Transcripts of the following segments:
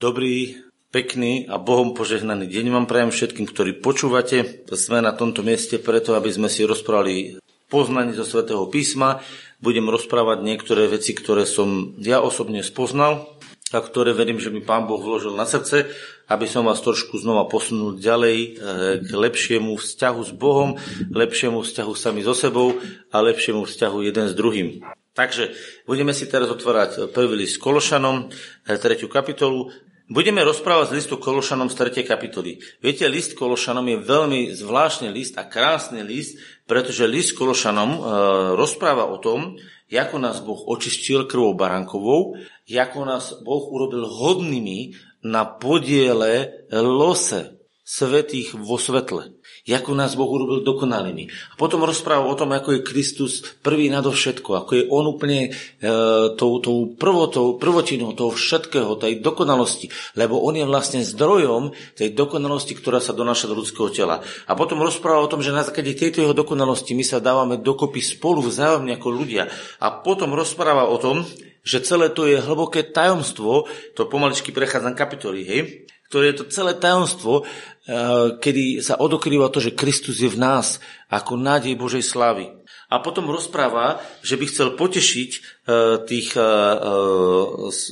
Dobrý, pekný a Bohom požehnaný deň vám prajem všetkým, ktorí počúvate. Sme na tomto mieste preto, aby sme si rozprávali poznanie zo svätého písma. Budem rozprávať niektoré veci, ktoré som ja osobne spoznal a ktoré verím, že mi Pán Boh vložil na srdce, aby som vás trošku znova posunul ďalej eh, k lepšiemu vzťahu s Bohom, lepšiemu vzťahu sami so sebou a lepšiemu vzťahu jeden s druhým. Takže budeme si teraz otvárať prvý list Kološanom, eh, tretiu kapitolu. Budeme rozprávať z listu Kološanom z 3. kapitoly. Viete, list Kološanom je veľmi zvláštny list a krásny list, pretože list Kološanom e, rozpráva o tom, ako nás Boh očistil krvou barankovou, ako nás Boh urobil hodnými na podiele lose svetých vo svetle ako nás Boh urobil dokonalými. A potom rozpráva o tom, ako je Kristus prvý nadovšetko, ako je On úplne e, tou, tou prvotou, prvotinou toho všetkého, tej dokonalosti, lebo On je vlastne zdrojom tej dokonalosti, ktorá sa donáša do ľudského tela. A potom rozpráva o tom, že na základe tejto jeho dokonalosti my sa dávame dokopy spolu vzájomne ako ľudia. A potom rozpráva o tom, že celé to je hlboké tajomstvo, to pomaličky prechádzam kapitoly, hej, ktoré je to celé tajomstvo, eh, kedy sa odokrýva to, že Kristus je v nás ako nádej Božej slavy. A potom rozpráva, že by chcel potešiť eh, tých eh,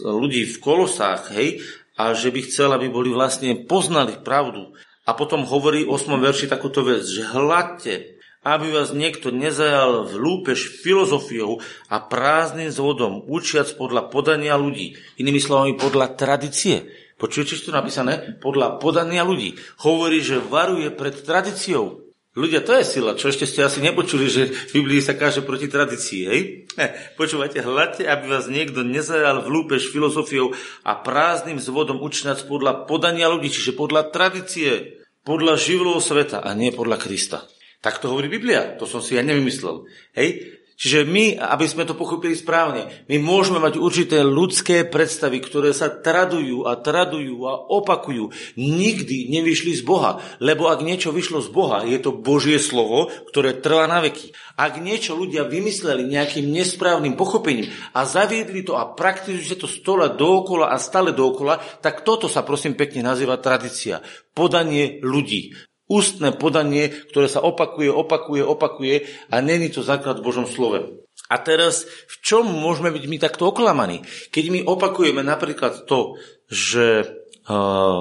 ľudí v kolosách, hej, a že by chcel, aby boli vlastne poznali pravdu. A potom hovorí v 8. verši takúto vec, že hľadte, aby vás niekto nezajal v lúpež filozofiou a prázdnym zvodom, učiac podľa podania ľudí, inými slovami podľa tradície. Počujete, čo tu napísané? Podľa podania ľudí. Hovorí, že varuje pred tradíciou. Ľudia, to je sila, čo ešte ste asi nepočuli, že v Biblii sa káže proti tradícii, hej? Počúvajte, hľadte, aby vás niekto nezajal v lúpež filozofiou a prázdnym zvodom učinac podľa podania ľudí, čiže podľa tradície, podľa živlov sveta a nie podľa Krista. Tak to hovorí Biblia, to som si ja nevymyslel. Hej? Čiže my, aby sme to pochopili správne, my môžeme mať určité ľudské predstavy, ktoré sa tradujú a tradujú a opakujú. Nikdy nevyšli z Boha, lebo ak niečo vyšlo z Boha, je to Božie slovo, ktoré trvá na veky. Ak niečo ľudia vymysleli nejakým nesprávnym pochopením a zaviedli to a praktizujete to stola dookola a stále dookola, tak toto sa prosím pekne nazýva tradícia. Podanie ľudí ústne podanie, ktoré sa opakuje, opakuje, opakuje a není to základ v Božom slove. A teraz, v čom môžeme byť my takto oklamaní? Keď my opakujeme napríklad to, že uh,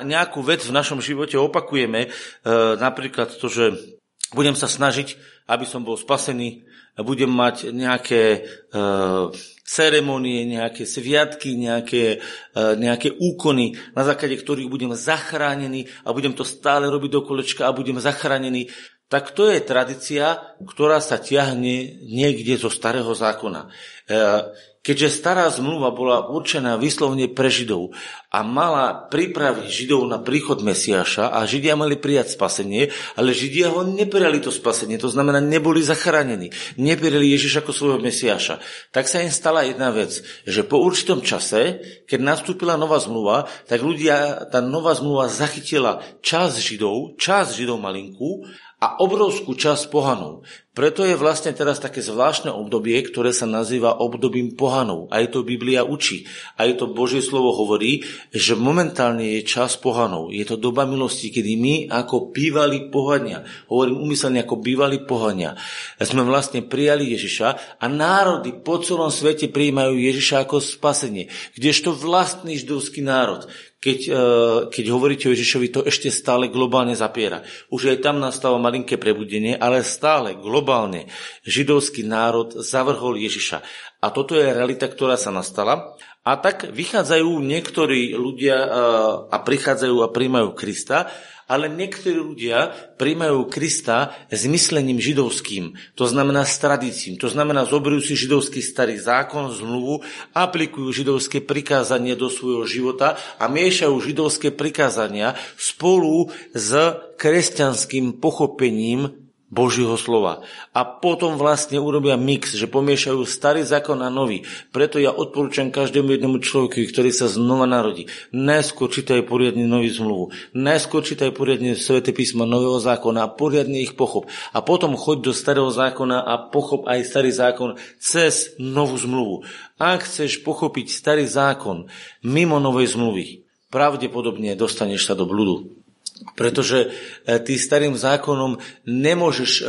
nejakú vec v našom živote opakujeme, uh, napríklad to, že budem sa snažiť, aby som bol spasený, budem mať nejaké uh, ceremonie, nejaké sviatky, nejaké, e, nejaké úkony, na základe ktorých budem zachránený a budem to stále robiť do kolečka a budem zachránený, tak to je tradícia, ktorá sa ťahne niekde zo starého zákona. E, keďže stará zmluva bola určená vyslovne pre Židov a mala pripraviť Židov na príchod Mesiaša a Židia mali prijať spasenie, ale Židia ho neprijali to spasenie, to znamená neboli zachránení, neprijali Ježiš ako svojho Mesiaša. Tak sa im stala jedna vec, že po určitom čase, keď nastúpila nová zmluva, tak ľudia, tá nová zmluva zachytila čas Židov, čas Židov malinku a obrovskú časť pohanov. Preto je vlastne teraz také zvláštne obdobie, ktoré sa nazýva obdobím pohanov. Aj to Biblia učí. Aj to Božie slovo hovorí, že momentálne je čas pohanov. Je to doba milosti, kedy my ako bývali pohania, hovorím umyselne ako bývali pohania, sme vlastne prijali Ježiša a národy po celom svete prijímajú Ježiša ako spasenie. Kdežto vlastný židovský národ, keď, e, keď hovoríte o Ježišovi, to ešte stále globálne zapiera. Už aj tam nastáva malinké prebudenie, ale stále globálne židovský národ zavrhol Ježiša. A toto je realita, ktorá sa nastala. A tak vychádzajú niektorí ľudia e, a prichádzajú a príjmajú Krista ale niektorí ľudia príjmajú Krista s myslením židovským, to znamená s tradíciím, to znamená zoberú si židovský starý zákon, zmluvu, aplikujú židovské prikázania do svojho života a miešajú židovské prikázania spolu s kresťanským pochopením Božího slova. A potom vlastne urobia mix, že pomiešajú starý zákon a nový. Preto ja odporúčam každému jednému človeku, ktorý sa znova narodí. Najskôr čítaj poriadne nový zmluvu. Najskôr čítaj poriadne Svete písma nového zákona a poriadne ich pochop. A potom choď do starého zákona a pochop aj starý zákon cez novú zmluvu. Ak chceš pochopiť starý zákon mimo novej zmluvy, pravdepodobne dostaneš sa do bludu. Pretože e, ty starým zákonom nemôžeš e,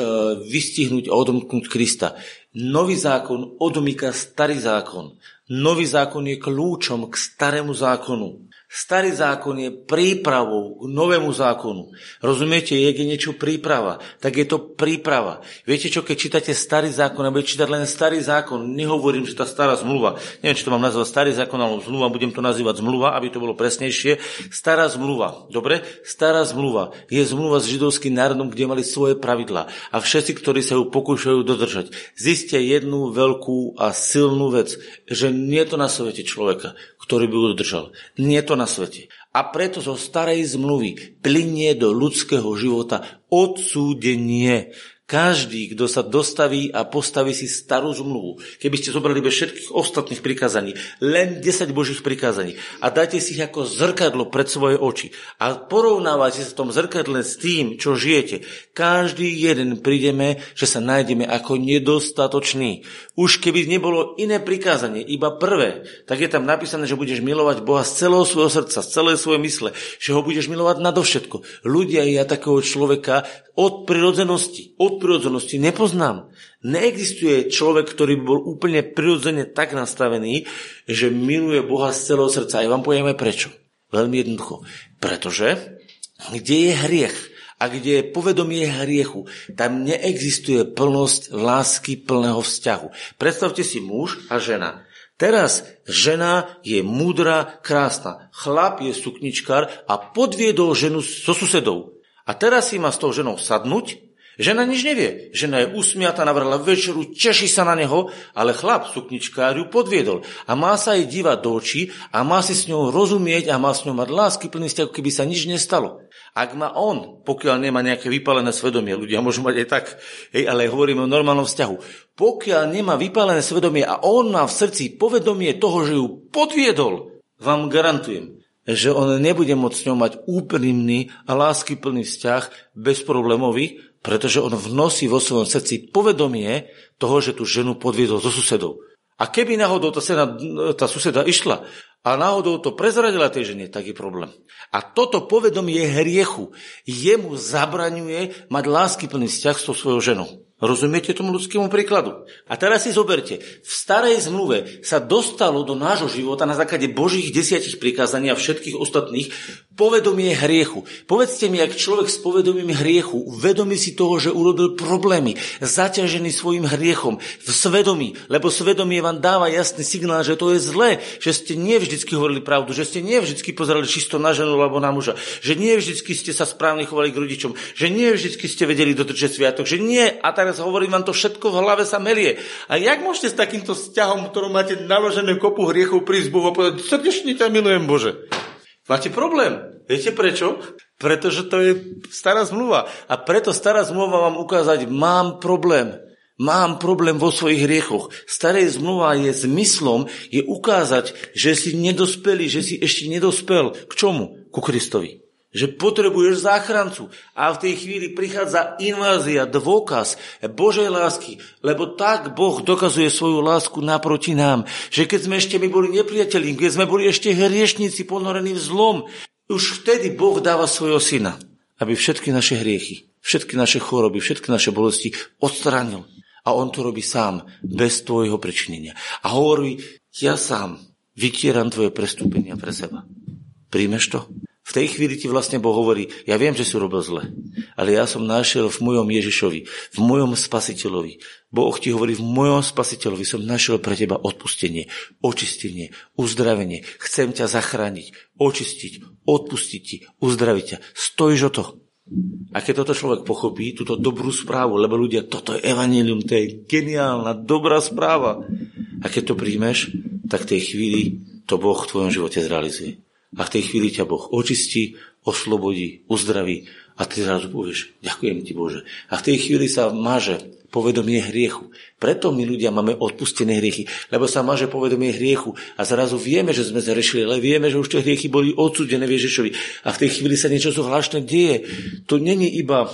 vystihnúť a odomknúť Krista. Nový zákon odomýka starý zákon. Nový zákon je kľúčom k starému zákonu. Starý zákon je prípravou k novému zákonu. Rozumiete, je niečo príprava, tak je to príprava. Viete čo, keď čítate starý zákon a čítať len starý zákon, nehovorím, že tá stará zmluva, neviem, či to mám nazvať starý zákon alebo zmluva, budem to nazývať zmluva, aby to bolo presnejšie. Stará zmluva, dobre? Stará zmluva je zmluva s židovským národom, kde mali svoje pravidlá a všetci, ktorí sa ju pokúšajú dodržať. Zistia jednu veľkú a silnú vec, že nie je to na svete človeka, ktorý by ju dodržal. Nie je to na svete. A preto zo starej zmluvy plinie do ľudského života odsúdenie. Každý, kto sa dostaví a postaví si starú zmluvu, keby ste zobrali bez všetkých ostatných prikázaní, len 10 božích prikázaní a dáte si ich ako zrkadlo pred svoje oči a porovnávate sa v tom zrkadle s tým, čo žijete, každý jeden prídeme, že sa nájdeme ako nedostatočný. Už keby nebolo iné prikázanie, iba prvé, tak je tam napísané, že budeš milovať Boha z celého svojho srdca, z celej svojej mysle, že ho budeš milovať nadovšetko. Ľudia, ja takého človeka od prirodzenosti, od prirodzenosti nepoznám. Neexistuje človek, ktorý by bol úplne prirodzene tak nastavený, že miluje Boha z celého srdca. A ja vám poviem aj prečo. Veľmi jednoducho. Pretože kde je hriech a kde je povedomie hriechu, tam neexistuje plnosť lásky plného vzťahu. Predstavte si muž a žena. Teraz žena je múdra, krásna. Chlap je sukničkár a podviedol ženu so susedou. A teraz si má s tou ženou sadnúť, žena nič nevie. Žena je usmiata, navrhla večeru, teší sa na neho, ale chlap, sukničkár, ju podviedol. A má sa jej dívať do očí a má si s ňou rozumieť a má s ňou mať lásky plný vzťah, keby sa nič nestalo. Ak má on, pokiaľ nemá nejaké vypálené svedomie, ľudia môžu mať aj tak, hej, ale hovoríme o normálnom vzťahu. Pokiaľ nemá vypálené svedomie a on má v srdci povedomie toho, že ju podviedol, vám garantujem, že on nebude môcť s ňou mať úprimný a láskyplný vzťah bezproblémový, pretože on vnosí vo svojom srdci povedomie toho, že tú ženu podviedol so susedou. A keby náhodou tá, sena, tá suseda išla a náhodou to prezradila tej žene, tak je problém. A toto povedomie hriechu jemu zabraňuje mať láskyplný vzťah s tou svojou ženou. Rozumiete tomu ľudskému príkladu? A teraz si zoberte, v starej zmluve sa dostalo do nášho života na základe Božích desiatich prikázaní a všetkých ostatných povedomie hriechu. Povedzte mi, ak človek s povedomím hriechu vedomí si toho, že urobil problémy, zaťažený svojim hriechom, v svedomí, lebo svedomie vám dáva jasný signál, že to je zlé, že ste nie vždycky hovorili pravdu, že ste nie vždycky pozerali čisto na ženu alebo na muža, že nie vždycky ste sa správne chovali k rodičom, že nie vždycky ste vedeli dodržať sviatok, že nie, a teraz teraz hovorím vám to všetko v hlave sa melie. A jak môžete s takýmto vzťahom, ktorom máte naložené kopu hriechov prísť Bohu a povedať, srdečne ťa milujem Bože. Máte problém. Viete prečo? Pretože to je stará zmluva. A preto stará zmluva vám ukázať, mám problém. Mám problém vo svojich hriechoch. Starej zmluva je zmyslom, je ukázať, že si nedospeli, že si ešte nedospel. K čomu? Ku Kristovi že potrebuješ záchrancu. A v tej chvíli prichádza invázia, dôkaz Božej lásky, lebo tak Boh dokazuje svoju lásku naproti nám, že keď sme ešte my boli nepriateľní, keď sme boli ešte hriešníci ponorení v zlom, už vtedy Boh dáva svojho syna, aby všetky naše hriechy, všetky naše choroby, všetky naše bolesti odstránil. A on to robí sám, bez tvojho pričinenia. A hovorí, ja sám vytieram tvoje prestúpenia pre seba. Príjmeš to? V tej chvíli ti vlastne Boh hovorí, ja viem, že si robil zle, ale ja som našiel v mojom Ježišovi, v mojom spasiteľovi. Boh ti hovorí, v mojom spasiteľovi som našiel pre teba odpustenie, očistenie, uzdravenie. Chcem ťa zachrániť, očistiť, odpustiť ti, uzdraviť ťa. Stojíš o to. A keď toto človek pochopí, túto dobrú správu, lebo ľudia, toto je evanílium, to je geniálna, dobrá správa. A keď to príjmeš, tak v tej chvíli to Boh v tvojom živote zrealizuje. A v tej chvíli ťa Boh očistí, oslobodí, uzdraví a ty zrazu povieš, ďakujem ti Bože. A v tej chvíli sa máže povedomie hriechu. Preto my ľudia máme odpustené hriechy, lebo sa máže povedomie hriechu a zrazu vieme, že sme zrešili, ale vieme, že už tie hriechy boli odsudené Ježišovi a v tej chvíli sa niečo zvláštne deje. To není iba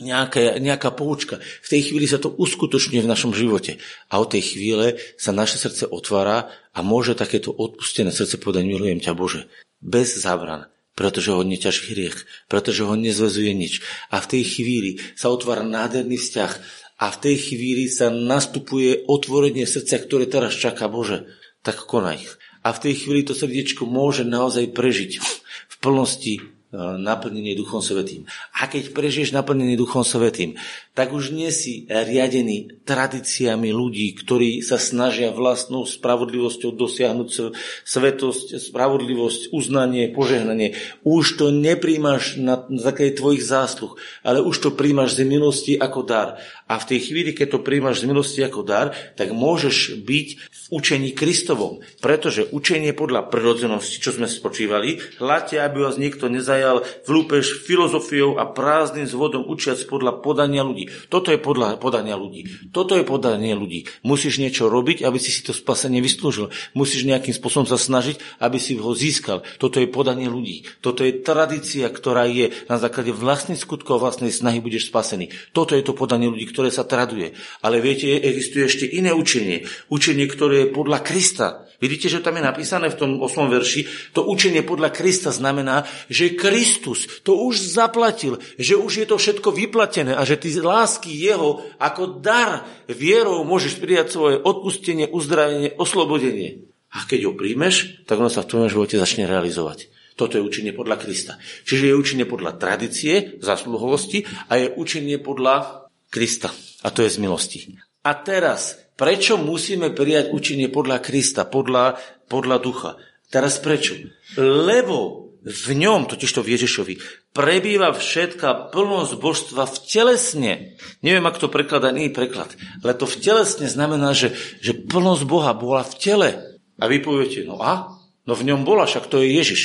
nejaká, nejaká poučka. V tej chvíli sa to uskutočňuje v našom živote. A od tej chvíle sa naše srdce otvára a môže takéto odpustené srdce povedať, milujem ťa Bože. Bez zábran pretože ho neťaží hriech, pretože ho nezvezuje nič. A v tej chvíli sa otvára nádherný vzťah a v tej chvíli sa nastupuje otvorenie srdca, ktoré teraz čaká Bože, tak konaj. A v tej chvíli to srdiečko môže naozaj prežiť v plnosti E, naplnenie Duchom Svetým. A keď prežiješ naplnenie Duchom Svetým, tak už nie si riadený tradíciami ľudí, ktorí sa snažia vlastnou spravodlivosťou dosiahnuť svetosť, spravodlivosť, uznanie, požehnanie. Už to nepríjmaš na základe tvojich zásluh, ale už to príjmaš z milosti ako dar. A v tej chvíli, keď to príjmaš z milosti ako dar, tak môžeš byť v učení Kristovom. Pretože učenie podľa prirodzenosti, čo sme spočívali, hľadte, aby vás niekto nezajal v lúpež filozofiou a prázdnym zvodom učiac podľa podania ľudí. Toto je podľa podania ľudí. Toto je podanie ľudí. Musíš niečo robiť, aby si si to spasenie vyslúžil. Musíš nejakým spôsobom sa snažiť, aby si ho získal. Toto je podanie ľudí. Toto je tradícia, ktorá je na základe vlastných skutkov vlastnej snahy budeš spasený. Toto je to podanie ľudí, ktoré sa traduje. Ale viete, existuje ešte iné učenie. Učenie, ktoré je podľa Krista. Vidíte, že tam je napísané v tom 8. verši, to učenie podľa Krista znamená, že Kristus to už zaplatil, že už je to všetko vyplatené a že ty z lásky jeho ako dar vierou môžeš prijať svoje odpustenie, uzdravenie, oslobodenie. A keď ho príjmeš, tak ono sa v tvojom živote začne realizovať. Toto je učenie podľa Krista. Čiže je učenie podľa tradície, zasluhovosti a je učenie podľa Krista. A to je z milosti. A teraz, prečo musíme prijať učenie podľa Krista, podľa, podľa ducha? Teraz prečo? Lebo v ňom, totiž to v Ježišovi, prebýva všetká plnosť božstva v telesne. Neviem, ak to prekladá iný preklad, ale to v telesne znamená, že, že plnosť Boha bola v tele. A vy poviete, no a? No v ňom bola, však to je Ježiš.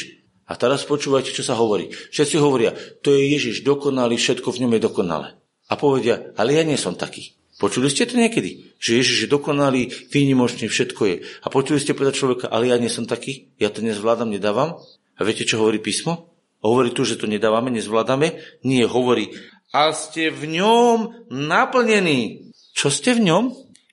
A teraz počúvajte, čo sa hovorí. Všetci hovoria, to je Ježiš dokonalý, všetko v ňom je dokonalé a povedia, ale ja nie som taký. Počuli ste to niekedy? Že Ježiš je dokonalý, výnimočný, všetko je. A počuli ste povedať človeka, ale ja nie som taký, ja to nezvládam, nedávam. A viete, čo hovorí písmo? Hovorí tu, že to nedávame, nezvládame? Nie, hovorí, a ste v ňom naplnení. Čo ste v ňom?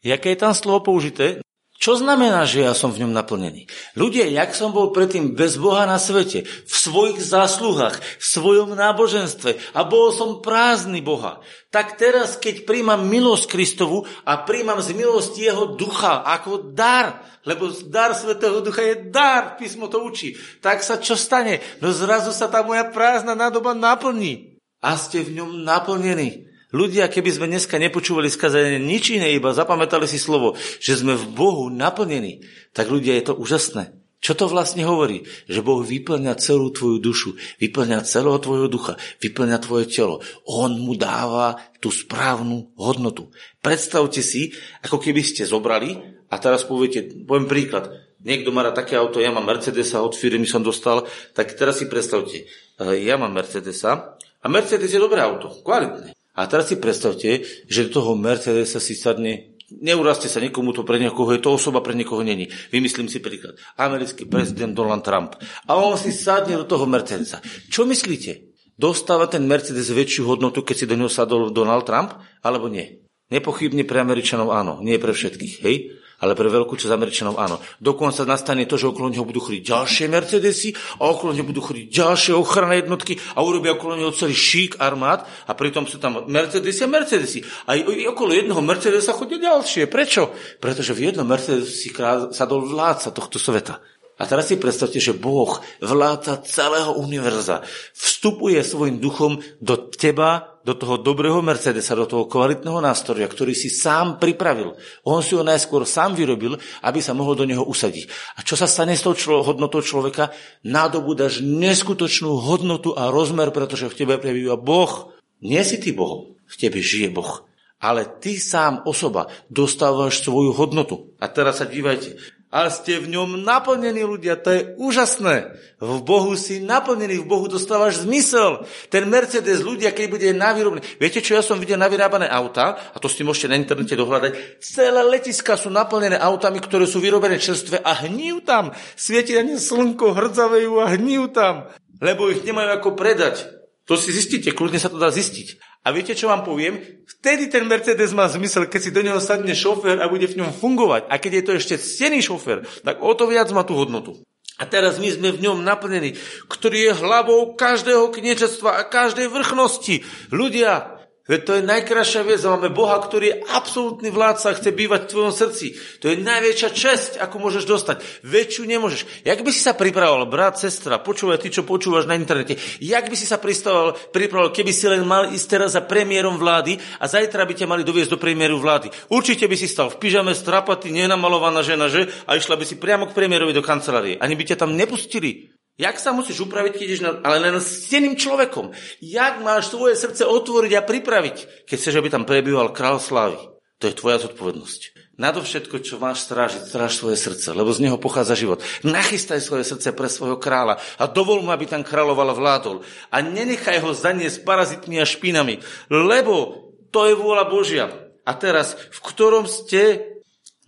Jaké je tam slovo použité? Čo znamená, že ja som v ňom naplnený? Ľudia, jak som bol predtým bez Boha na svete, v svojich zásluhách, v svojom náboženstve a bol som prázdny Boha, tak teraz, keď príjmam milosť Kristovu a príjmam z milosti Jeho ducha ako dar, lebo dar Svetého Ducha je dar, písmo to učí, tak sa čo stane? No zrazu sa tá moja prázdna nádoba naplní. A ste v ňom naplnení. Ľudia, keby sme dneska nepočúvali skazanie nič iné, iba zapamätali si slovo, že sme v Bohu naplnení, tak ľudia je to úžasné. Čo to vlastne hovorí? Že Boh vyplňa celú tvoju dušu, vyplňa celého tvojho ducha, vyplňa tvoje telo. On mu dáva tú správnu hodnotu. Predstavte si, ako keby ste zobrali a teraz poviete, poviem príklad, niekto má také auto, ja mám Mercedesa, od firmy som dostal, tak teraz si predstavte, ja mám Mercedesa a Mercedes je dobré auto, kvalitné. A teraz si predstavte, že do toho Mercedesa si sadne Neurazte sa niekomu to pre niekoho, je to osoba pre niekoho není. Vymyslím si príklad. Americký prezident Donald Trump. A on si sadne do toho Mercedesa. Čo myslíte? Dostáva ten Mercedes väčšiu hodnotu, keď si do neho sadol Donald Trump, alebo nie? Nepochybne pre Američanov áno, nie pre všetkých. Hej? Ale pre veľkú časť Američanov áno. Dokonca nastane to, že okolo neho budú chodiť ďalšie Mercedesy a okolo neho budú chodiť ďalšie ochranné jednotky a urobia okolo neho celý šík armád a pritom sú tam Mercedesy a Mercedesy. A okolo jedného Mercedesa chodia ďalšie. Prečo? Pretože v jednom Mercedesu si sadol vládca tohto sveta. A teraz si predstavte, že Boh, vládca celého univerza, vstupuje svojim duchom do teba, do toho dobrého Mercedesa, do toho kvalitného nástroja, ktorý si sám pripravil. On si ho najskôr sám vyrobil, aby sa mohol do neho usadiť. A čo sa stane s tou člo- hodnotou človeka? Nádobudaš neskutočnú hodnotu a rozmer, pretože v tebe prebýva Boh. Nie si ty Bohom, v tebe žije Boh. Ale ty sám osoba dostávaš svoju hodnotu. A teraz sa dívajte, ale ste v ňom naplnení ľudia. To je úžasné. V Bohu si naplnený, v Bohu dostávaš zmysel. Ten Mercedes, ľudia, keď bude navýrobný. Viete, čo ja som videl navyrábané auta, a to si môžete na internete dohľadať, celé letiska sú naplnené autami, ktoré sú vyrobené čerstvé a hníjú tam. Svieti na slnko, hrdzavejú a hníjú tam. Lebo ich nemajú ako predať. To si zistíte, kľudne sa to dá zistiť. A viete, čo vám poviem? Vtedy ten Mercedes má zmysel, keď si do neho sadne šofér a bude v ňom fungovať. A keď je to ešte cený šofér, tak o to viac má tú hodnotu. A teraz my sme v ňom naplnení, ktorý je hlavou každého kniečestva a každej vrchnosti. Ľudia, Veď to je najkrajšia vec. Máme Boha, ktorý je absolútny vládca, chce bývať v tvojom srdci. To je najväčšia česť, ako môžeš dostať. Väčšiu nemôžeš. Jak by si sa pripravoval, brat, sestra, počúvaj ty, čo počúvaš na internete, jak by si sa pripravoval, pripravoval, keby si len mal ísť teraz za premiérom vlády a zajtra by ťa mali doviesť do premiéru vlády. Určite by si stal v pyžame strapaty, nenamalovaná žena, že? A išla by si priamo k premiérovi do kancelárie. Ani by ťa tam nepustili. Jak sa musíš upraviť, keď ideš na, ale len s steným človekom? Jak máš svoje srdce otvoriť a pripraviť, keď chceš, aby tam prebýval král slávy? To je tvoja zodpovednosť. Nadovšetko, čo máš strážiť, stráž svoje srdce, lebo z neho pochádza život. Nachystaj svoje srdce pre svojho kráľa a dovol mu, aby tam kráľoval a vládol. A nenechaj ho zaniesť parazitmi a špinami, lebo to je vôľa Božia. A teraz, v ktorom ste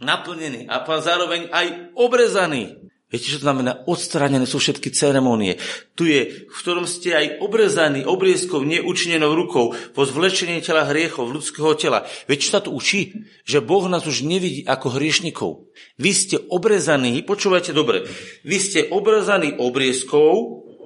naplnení a zároveň aj obrezaní Viete, čo to znamená? Odstránené sú všetky ceremonie. Tu je, v ktorom ste aj obrezaní obriezkou neučinenou rukou po zvlečení tela hriechov ľudského tela. Viete, čo sa tu učí? Že Boh nás už nevidí ako hriešnikov. Vy ste obrezaní, počúvajte dobre, vy ste obrezaní obriezkou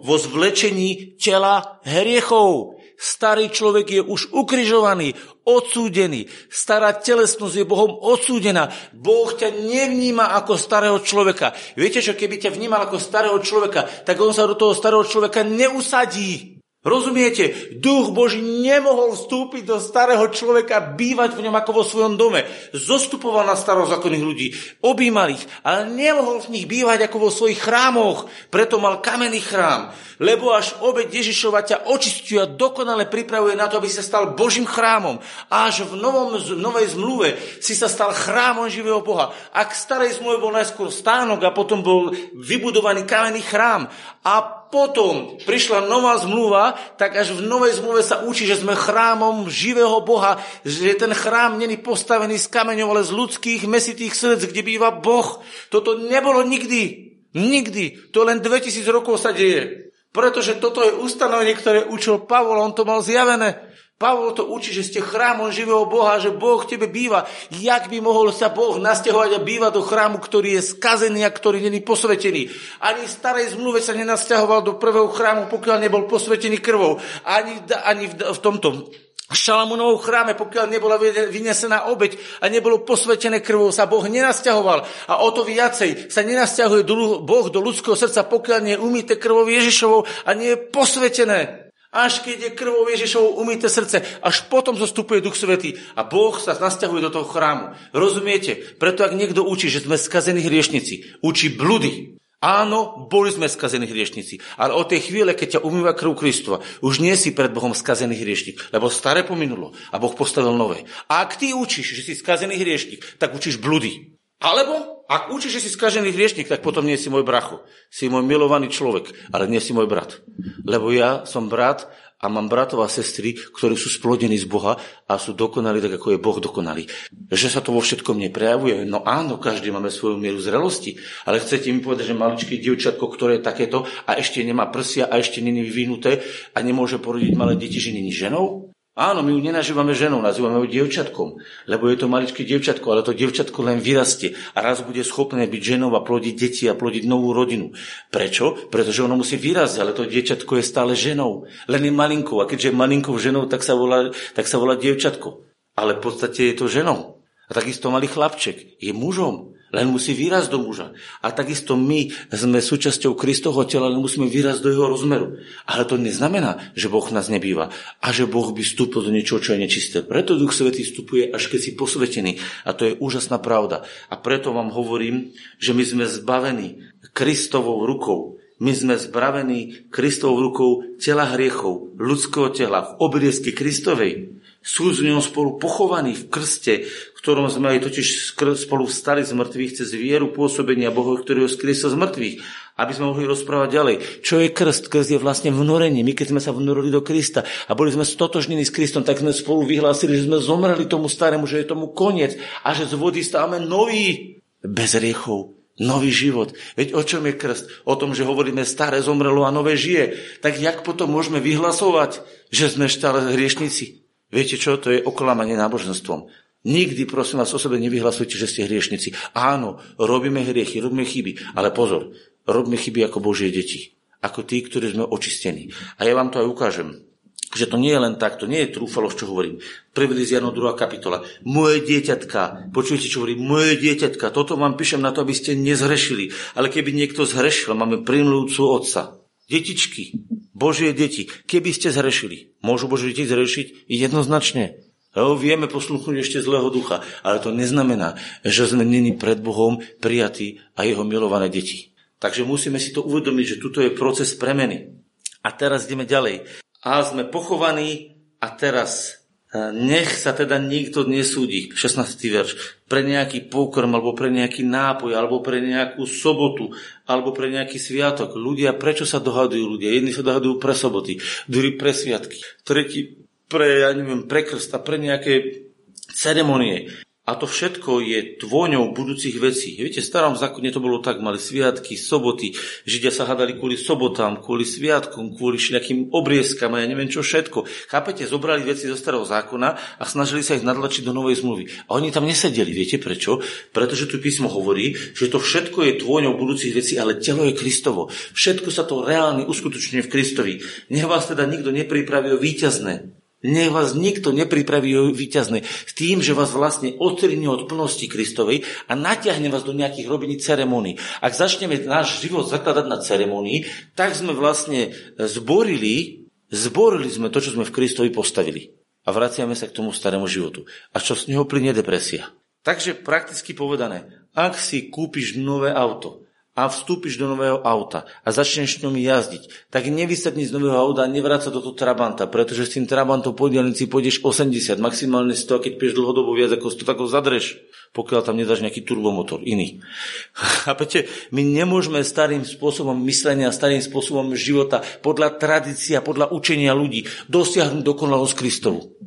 vo zvlečení tela hriechov. Starý človek je už ukrižovaný, odsúdený. Stará telesnosť je Bohom odsúdená. Boh ťa nevníma ako starého človeka. Viete čo, keby ťa vnímal ako starého človeka, tak on sa do toho starého človeka neusadí. Rozumiete? Duch Boží nemohol vstúpiť do starého človeka, bývať v ňom ako vo svojom dome. Zostupoval na starozákonných ľudí, objímal ich, ale nemohol v nich bývať ako vo svojich chrámoch. Preto mal kamenný chrám. Lebo až obeď Ježišova ťa očistuje a dokonale pripravuje na to, aby sa stal Božím chrámom. Až v, novom, v novej zmluve si sa stal chrámom živého Boha. Ak v starej zmluve bol najskôr stánok a potom bol vybudovaný kamenný chrám a potom prišla nová zmluva, tak až v novej zmluve sa učí, že sme chrámom živého Boha, že ten chrám není postavený z kameňov, ale z ľudských mesitých srdc, kde býva Boh. Toto nebolo nikdy. Nikdy. To len 2000 rokov sa deje. Pretože toto je ustanovenie, ktoré učil Pavol, on to mal zjavené. Pavol to učí, že ste chrámom živého Boha, že Boh v tebe býva. Jak by mohol sa Boh nasťahovať a bývať do chrámu, ktorý je skazený a ktorý není posvetený? Ani v starej zmluve sa nenasťahoval do prvého chrámu, pokiaľ nebol posvetený krvou. Ani, ani v, v tomto Šalamunovom chráme, pokiaľ nebola vynesená obeď a nebolo posvetené krvou, sa Boh nenasťahoval. A o to viacej sa nenasťahuje Boh do ľudského srdca, pokiaľ nie je umýte krvou Ježišovou a nie je posvetené. Až keď je krvou Ježišovou umýte srdce, až potom zostupuje Duch Svetý a Boh sa nasťahuje do toho chrámu. Rozumiete? Preto ak niekto učí, že sme skazení hriešnici, učí bludy. Áno, boli sme skazení hriešnici, ale od tej chvíle, keď ťa umýva krv Kristova, už nie si pred Bohom skazený hriešnik, lebo staré pominulo a Boh postavil nové. A ak ty učíš, že si skazený hriešnik, tak učíš bludy. Alebo, ak učíš, že si skažený hriešnik, tak potom nie si môj bracho. Si môj milovaný človek, ale nie si môj brat. Lebo ja som brat a mám bratov a sestry, ktorí sú splodení z Boha a sú dokonali tak, ako je Boh dokonalý. Že sa to vo všetkom neprejavuje? No áno, každý máme svoju mieru zrelosti, ale chcete mi povedať, že maličké dievčatko, ktoré je takéto a ešte nemá prsia a ešte není vyvinuté a nemôže porodiť malé deti, že není ženou? Áno, my ju nenažívame ženou, nazývame ju dievčatkom, lebo je to maličké dievčatko, ale to dievčatko len vyrastie a raz bude schopné byť ženou a plodiť deti a plodiť novú rodinu. Prečo? Pretože ono musí vyrazť, ale to dievčatko je stále ženou, len je malinkou a keďže je malinkou ženou, tak sa volá, tak sa volá dievčatko. Ale v podstate je to ženou. A takisto malý chlapček je mužom. Len musí výraz do muža. A takisto my sme súčasťou Kristovho tela, len musíme výraz do jeho rozmeru. Ale to neznamená, že Boh nás nebýva a že Boh by vstúpil do niečoho, čo je nečisté. Preto Duch Svetý vstupuje, až keď si posvetený. A to je úžasná pravda. A preto vám hovorím, že my sme zbavení Kristovou rukou. My sme zbavení Kristovou rukou tela hriechov, ľudského tela, v obriezky Kristovej. Sú s ňou spolu pochovaní v krste, v ktorom sme aj totiž spolu vstali z mŕtvych cez vieru pôsobenia Boha, ktorý ho skriesil z mŕtvych. Aby sme mohli rozprávať ďalej. Čo je krst? Krst je vlastne vnorenie. My keď sme sa vnorili do Krista a boli sme stotožnení s Kristom, tak sme spolu vyhlásili, že sme zomreli tomu starému, že je tomu koniec a že z vody stávame nový, bez riechov, nový život. Veď o čom je krst? O tom, že hovoríme staré zomrelo a nové žije. Tak jak potom môžeme vyhlasovať, že sme stále hriešnici? Viete čo? To je oklamanie náboženstvom. Nikdy, prosím vás, o sebe nevyhlasujte, že ste hriešnici. Áno, robíme hriechy, robíme chyby, ale pozor, robíme chyby ako Božie deti. Ako tí, ktorí sme očistení. A ja vám to aj ukážem. Že to nie je len tak, to nie je trúfalo, čo hovorím. Prvý list Jano, druhá kapitola. Moje dieťatka, počujete, čo hovorím? Moje dieťatka, toto vám píšem na to, aby ste nezhrešili. Ale keby niekto zhrešil, máme primlúcu otca. Detičky, Božie deti, keby ste zhrešili, môžu Božie deti zhrešiť? Jednoznačne. Lebo vieme posluchnúť ešte zlého ducha, ale to neznamená, že sme není pred Bohom prijatí a jeho milované deti. Takže musíme si to uvedomiť, že tuto je proces premeny. A teraz ideme ďalej. A sme pochovaní a teraz nech sa teda nikto nesúdi, 16. verš, pre nejaký pokrm, alebo pre nejaký nápoj, alebo pre nejakú sobotu, alebo pre nejaký sviatok. Ľudia, prečo sa dohadujú ľudia? Jedni sa dohadujú pre soboty, druhí pre sviatky, tretí pre, ja neviem, pre krst pre nejaké ceremonie. A to všetko je tvôňou budúcich vecí. Viete, v starom zákone to bolo tak, mali sviatky, soboty, Židia sa hádali kvôli sobotám, kvôli sviatkom, kvôli všetkým obriezkam a ja neviem čo všetko. Chápete, zobrali veci zo starého zákona a snažili sa ich nadlačiť do novej zmluvy. A oni tam nesedeli, viete prečo? Pretože tu písmo hovorí, že to všetko je tvôňou budúcich vecí, ale telo je Kristovo. Všetko sa to reálne uskutočňuje v Kristovi. Nech vás teda nikto nepripraví o víťazné. Nech vás nikto nepripraví o víťazné s tým, že vás vlastne odtrhne od plnosti Kristovej a natiahne vás do nejakých robení ceremónií. Ak začneme náš život zakladať na ceremonii, tak sme vlastne zborili, zborili sme to, čo sme v Kristovi postavili. A vraciame sa k tomu starému životu. A čo z neho plynie depresia. Takže prakticky povedané, ak si kúpiš nové auto, a vstúpiš do nového auta a začneš ňom jazdiť, tak nevysadni z nového auta a nevráca do toho Trabanta, pretože s tým Trabantom po dielnici pôjdeš 80, maximálne 100, a keď pieš dlhodobo viac ako 100, tak ho zadreš, pokiaľ tam nedáš nejaký turbomotor iný. Chápete? My nemôžeme starým spôsobom myslenia, starým spôsobom života, podľa tradícia, podľa učenia ľudí dosiahnuť dokonalosť Kristovu.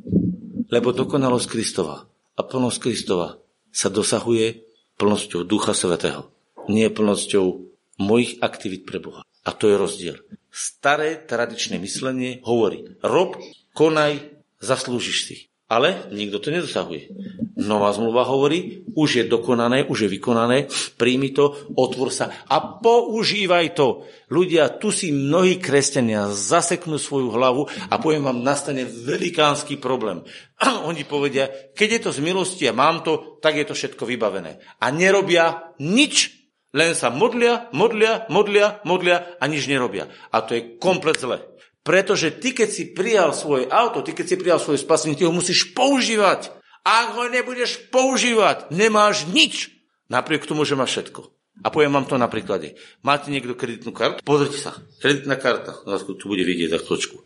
Lebo dokonalosť Kristova a plnosť Kristova sa dosahuje plnosťou Ducha Svetého nie plnosťou mojich aktivít pre Boha. A to je rozdiel. Staré tradičné myslenie hovorí, rob, konaj, zaslúžiš si. Ale nikto to nedosahuje. Nová zmluva hovorí, už je dokonané, už je vykonané, príjmi to, otvor sa a používaj to. Ľudia, tu si mnohí kresťania zaseknú svoju hlavu a poviem vám, nastane velikánsky problém. Oni povedia, keď je to z milosti a mám to, tak je to všetko vybavené. A nerobia nič len sa modlia, modlia, modlia, modlia a nič nerobia. A to je komplet zle. Pretože ty, keď si prijal svoje auto, ty, keď si prijal svoje spasenie, ty ho musíš používať. Ak ho nebudeš používať, nemáš nič. Napriek tomu, že máš všetko. A poviem vám to na príklade. Máte niekto kreditnú kartu? Pozrite sa. Kreditná karta. Tu bude vidieť za chvíľočku.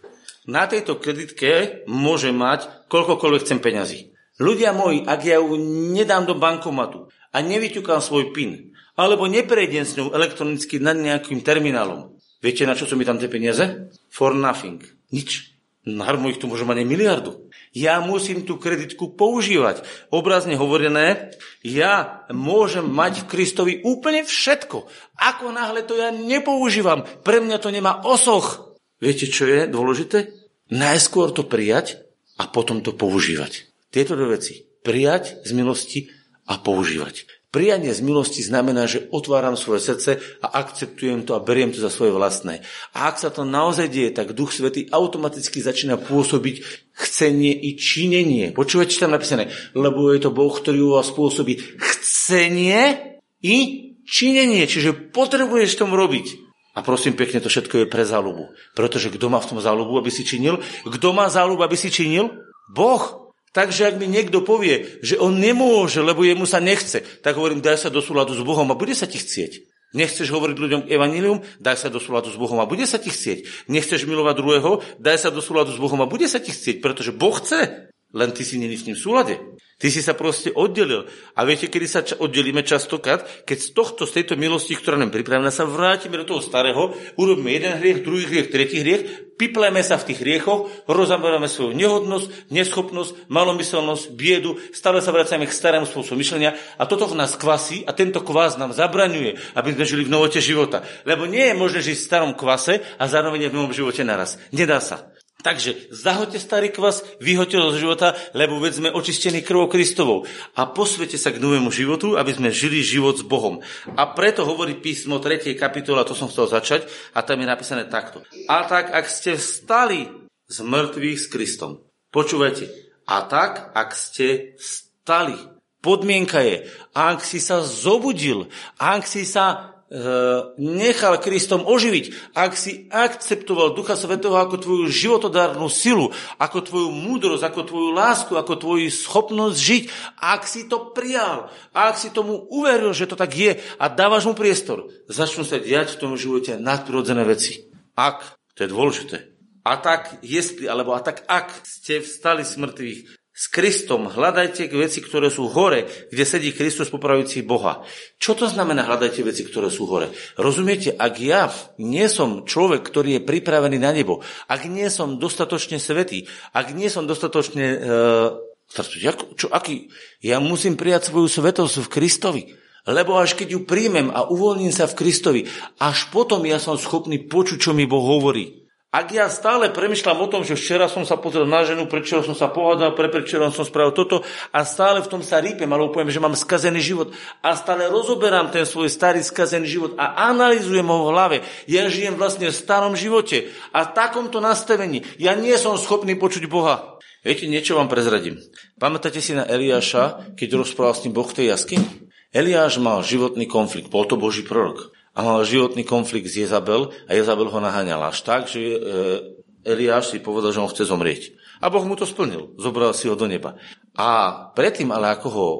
Na tejto kreditke môže mať koľkokoľvek chcem peňazí. Ľudia moji, ak ja ju nedám do bankomatu a nevyťukám svoj PIN, alebo neprejdem s ňou elektronicky nad nejakým terminálom. Viete, na čo sú mi tam tie peniaze? For nothing. Nič. Narmo ich tu môže mať miliardu. Ja musím tú kreditku používať. Obrazne hovorené, ja môžem mať v Kristovi úplne všetko. Ako náhle to ja nepoužívam, pre mňa to nemá osoch. Viete, čo je dôležité? Najskôr to prijať a potom to používať. Tieto dve veci. Prijať z milosti a používať. Prijanie z milosti znamená, že otváram svoje srdce a akceptujem to a beriem to za svoje vlastné. A ak sa to naozaj deje, tak Duch Svetý automaticky začína pôsobiť chcenie i činenie. Počúvate, čo tam napísané? Lebo je to Boh, ktorý u vás pôsobí chcenie i činenie. Čiže potrebuješ tom robiť. A prosím pekne, to všetko je pre záľubu. Pretože kto má v tom záľubu, aby si činil? Kto má záľubu, aby si činil? Boh. Takže ak mi niekto povie, že on nemôže, lebo jemu sa nechce, tak hovorím, daj sa do súladu s Bohom a bude sa ti chcieť. Nechceš hovoriť ľuďom evanilium, daj sa do súladu s Bohom a bude sa ti chcieť. Nechceš milovať druhého, daj sa do súladu s Bohom a bude sa ti chcieť, pretože Boh chce. len ty si není s ním v súlade. Ty si sa proste oddelil. A viete, kedy sa oddelíme častokrát? Keď z tohto, z tejto milosti, ktorá nám pripravená, sa vrátime do toho starého, urobíme jeden hriech, druhý hriech, tretí hriech, pipleme sa v tých hriechoch, rozaberáme svoju nehodnosť, neschopnosť, malomyselnosť, biedu, stále sa vracame k starému spôsobu myšlenia a toto v nás kvasí a tento kvás nám zabraňuje, aby sme žili v novote života. Lebo nie je možné žiť v starom kvase a zároveň v novom živote naraz. Nedá sa. Takže zahoďte starý kvas, vyhoďte zo života, lebo veď sme očistení krvou Kristovou. A posvete sa k novému životu, aby sme žili život s Bohom. A preto hovorí písmo 3. kapitola, to som chcel začať, a tam je napísané takto. A tak, ak ste vstali z mŕtvych s Kristom. Počúvajte. A tak, ak ste vstali. Podmienka je, ak si sa zobudil, ak si sa nechal Kristom oživiť, ak si akceptoval Ducha Svetého ako tvoju životodárnu silu, ako tvoju múdrosť, ako tvoju lásku, ako tvoju schopnosť žiť, ak si to prijal, ak si tomu uveril, že to tak je a dávaš mu priestor, začnú sa diať v tom živote nadprirodzené veci. Ak, to je dôležité, a tak, jestli, alebo a tak ak ste vstali z mŕtvych, s Kristom, hľadajte veci, ktoré sú hore, kde sedí Kristus popravujúci Boha. Čo to znamená hľadajte veci, ktoré sú hore? Rozumiete, ak ja nie som človek, ktorý je pripravený na nebo, ak nie som dostatočne svetý, ak nie som dostatočne... E, čo, aký? Ja musím prijať svoju svetosť v Kristovi. Lebo až keď ju príjmem a uvoľním sa v Kristovi, až potom ja som schopný počuť, čo mi Boh hovorí. Ak ja stále premyšľam o tom, že včera som sa pozrel na ženu, prečo som sa pohádal, pre prečo som spravil toto a stále v tom sa rýpem, alebo poviem, že mám skazený život a stále rozoberám ten svoj starý skazený život a analizujem ho v hlave. Ja žijem vlastne v starom živote a v takomto nastavení ja nie som schopný počuť Boha. Viete, niečo vám prezradím. Pamätáte si na Eliáša, keď rozprával s ním Boh v tej jaskyni? Eliáš mal životný konflikt, bol to Boží prorok životný konflikt s Jezabel a Jezabel ho naháňala až tak, že e, Eliáš si povedal, že on chce zomrieť. A Boh mu to splnil. Zobral si ho do neba. A predtým, ale ako ho o,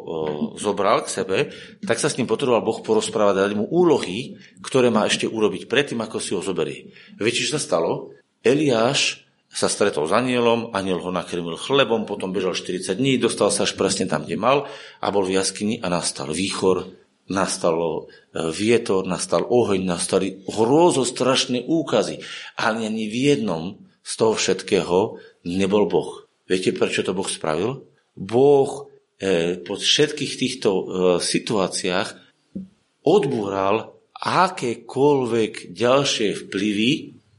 zobral k sebe, tak sa s ním potreboval Boh porozprávať, dať mu úlohy, ktoré má ešte urobiť predtým, ako si ho zoberie. Viete, čo sa stalo? Eliáš sa stretol s anielom, aniel ho nakrmil chlebom, potom bežal 40 dní, dostal sa až presne tam, kde mal a bol v jaskyni a nastal výchor, nastalo e, vietor, nastal oheň, nastali strašné úkazy. Ale ani v jednom z toho všetkého nebol Boh. Viete, prečo to Boh spravil? Boh e, po všetkých týchto e, situáciách odbúral akékoľvek ďalšie vplyvy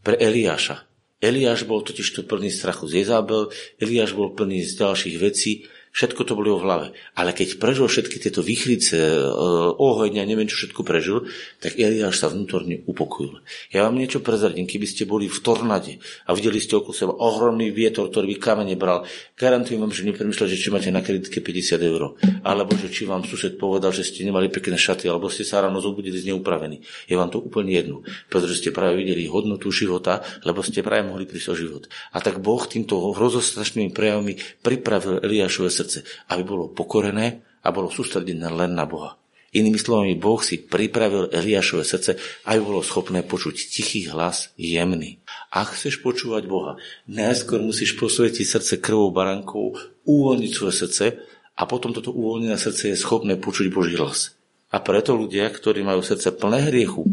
pre Eliáša. Eliáš bol totiž to plný strachu z Jezabel, Eliáš bol plný z ďalších vecí Všetko to boli v hlave. Ale keď prežil všetky tieto výchrice, e, oheň a neviem, čo všetko prežil, tak Eliáš sa vnútorne upokojil. Ja vám niečo prezradím, keby ste boli v tornade a videli ste okolo seba ohromný vietor, ktorý by kamene bral, garantujem vám, že nepremýšľate, že či máte na kreditke 50 eur. Alebo že či vám sused povedal, že ste nemali pekné šaty, alebo ste sa ráno zobudili zneupravení. Je vám to úplne jedno, pretože ste práve videli hodnotu života, lebo ste práve mohli prísť o život. A tak Boh týmto hrozostrašnými prejavmi pripravil Eliášové srdce srdce, aby bolo pokorené a bolo sústredené len na Boha. Inými slovami, Boh si pripravil Eliášové srdce, aby bolo schopné počuť tichý hlas, jemný. Ak chceš počúvať Boha, najskôr musíš posvetiť srdce krvou barankov, uvoľniť svoje srdce a potom toto uvoľnené srdce je schopné počuť Boží hlas. A preto ľudia, ktorí majú srdce plné hriechu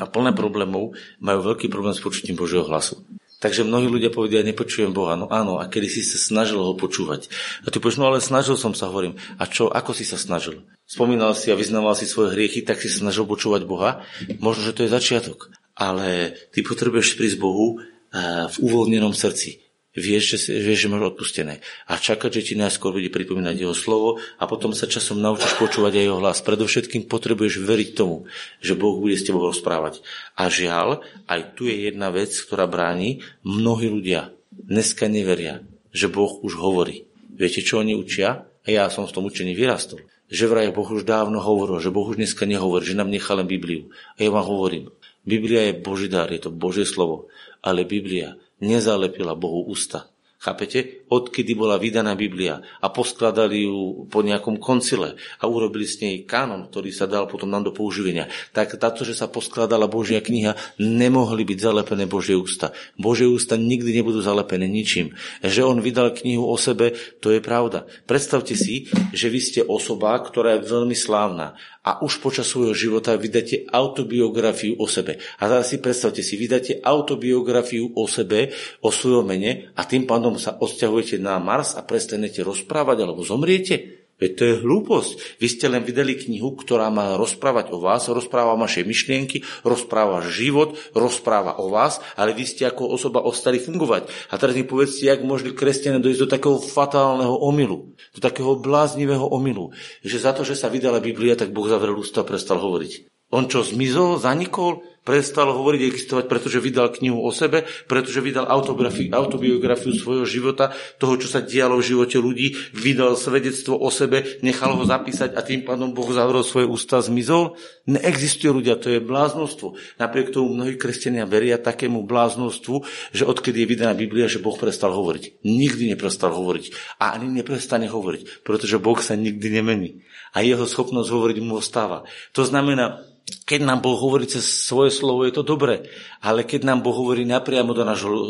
a plné problémov, majú veľký problém s počutím Božieho hlasu. Takže mnohí ľudia povedia, nepočujem Boha. No áno, a kedy si sa snažil ho počúvať. A ty povieš, no ale snažil som sa, hovorím. A čo, ako si sa snažil? Spomínal si a vyznával si svoje hriechy, tak si sa snažil počúvať Boha. Možno, že to je začiatok. Ale ty potrebuješ prísť Bohu eh, v uvoľnenom srdci vieš, že, vieš, že máš odpustené. A čakať, že ti najskôr bude pripomínať jeho slovo a potom sa časom naučíš počúvať aj jeho hlas. Predovšetkým potrebuješ veriť tomu, že Boh bude s tebou rozprávať. A žiaľ, aj tu je jedna vec, ktorá bráni. Mnohí ľudia dneska neveria, že Boh už hovorí. Viete, čo oni učia? A ja som v tom učení vyrastol. Že vraj Boh už dávno hovoril, že Boh už dneska nehovorí, že nám nechá len Bibliu. A ja vám hovorím, Biblia je Boží dar, je to Božie slovo, ale Biblia nezalepila Bohu ústa. Chápete? Odkedy bola vydaná Biblia a poskladali ju po nejakom koncile a urobili s nej kanon, ktorý sa dal potom nám do používania. Tak táto, že sa poskladala Božia kniha, nemohli byť zalepené Božie ústa. Božie ústa nikdy nebudú zalepené ničím. Že on vydal knihu o sebe, to je pravda. Predstavte si, že vy ste osoba, ktorá je veľmi slávna a už počas svojho života vydáte autobiografiu o sebe. A teraz si predstavte si, vydáte autobiografiu o sebe, o svojom mene a tým pádom sa odsťahujete na Mars a prestanete rozprávať alebo zomriete. Veď to je hlúposť. Vy ste len vydali knihu, ktorá má rozprávať o vás, rozpráva vaše myšlienky, rozpráva život, rozpráva o vás, ale vy ste ako osoba ostali fungovať. A teraz mi povedzte, jak môžu kresťania dojsť do takého fatálneho omylu, do takého bláznivého omylu, že za to, že sa vydala Biblia, tak Boh zavrel ústa a prestal hovoriť. On čo, zmizol, zanikol? Prestal hovoriť, existovať, pretože vydal knihu o sebe, pretože vydal autobiografiu svojho života, toho, čo sa dialo v živote ľudí, vydal svedectvo o sebe, nechal ho zapísať a tým pádom Boh zavrel svoje ústa, zmizol. Neexistuje ľudia, to je bláznostvo. Napriek tomu mnohí kresťania veria takému bláznostvu, že odkedy je vydaná Biblia, že Boh prestal hovoriť. Nikdy neprestal hovoriť. A ani neprestane hovoriť, pretože Boh sa nikdy nemení. A jeho schopnosť hovoriť mu ostáva. To znamená, keď nám Boh hovorí cez svoje slovo, je to dobré. Ale keď nám Boh hovorí napriamo do nášho e,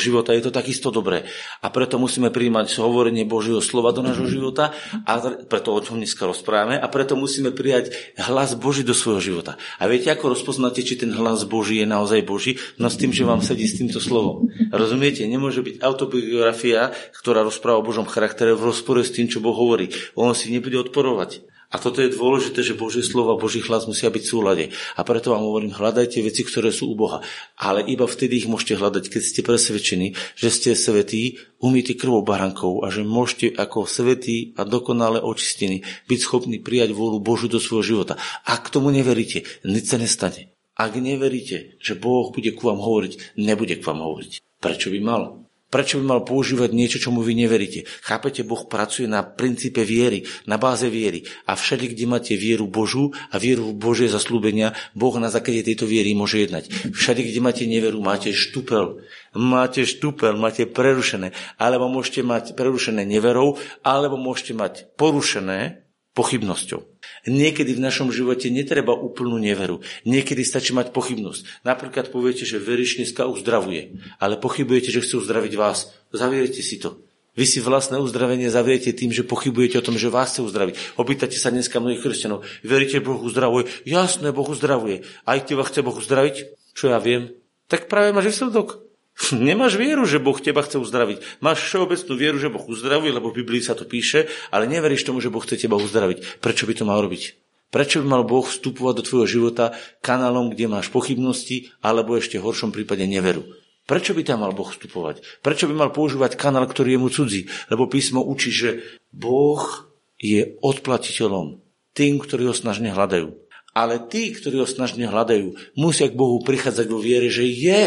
života, je to takisto dobré. A preto musíme príjmať hovorenie Božieho slova do nášho života a preto o tom dneska rozprávame a preto musíme prijať hlas Boží do svojho života. A viete, ako rozpoznáte, či ten hlas Boží je naozaj Boží? No s tým, že vám sedí s týmto slovom. Rozumiete? Nemôže byť autobiografia, ktorá rozpráva o Božom charaktere v rozpore s tým, čo Boh hovorí. On si nebude odporovať. A toto je dôležité, že Božie slovo a Boží hlas musia byť v súlade. A preto vám hovorím, hľadajte veci, ktoré sú u Boha. Ale iba vtedy ich môžete hľadať, keď ste presvedčení, že ste svetí, umýti krvou barankov a že môžete ako svetí a dokonale očistení byť schopní prijať vôľu Božu do svojho života. Ak tomu neveríte, nič sa nestane. Ak neveríte, že Boh bude ku vám hovoriť, nebude k vám hovoriť. Prečo by mal? Prečo by mal používať niečo, čomu vy neveríte? Chápete, Boh pracuje na princípe viery, na báze viery. A všade, kde máte vieru Božú a vieru v Božie zaslúbenia, Boh na základe tejto viery môže jednať. Všade, kde máte neveru, máte štupel. Máte štupel, máte prerušené. Alebo môžete mať prerušené neverou, alebo môžete mať porušené pochybnosťou. Niekedy v našom živote netreba úplnú neveru. Niekedy stačí mať pochybnosť. Napríklad poviete, že veríš dneska uzdravuje, ale pochybujete, že chce uzdraviť vás. Zavierte si to. Vy si vlastné uzdravenie zavriete tým, že pochybujete o tom, že vás chce uzdraviť. Opýtate sa dneska mnohých kresťanov, veríte, Boh uzdravuje? Jasné, Boh uzdravuje. Aj teba chce Boh uzdraviť? Čo ja viem? Tak práve máš výsledok. Nemáš vieru, že Boh teba chce uzdraviť. Máš všeobecnú vieru, že Boh uzdravuje, lebo v Biblii sa to píše, ale neveríš tomu, že Boh chce teba uzdraviť. Prečo by to mal robiť? Prečo by mal Boh vstupovať do tvojho života kanálom, kde máš pochybnosti, alebo ešte v horšom prípade neveru? Prečo by tam mal Boh vstupovať? Prečo by mal používať kanál, ktorý je mu cudzí? Lebo písmo učí, že Boh je odplatiteľom tým, ktorí ho snažne hľadajú. Ale tí, ktorí ho snažne hľadajú, musia k Bohu prichádzať vo viere, že je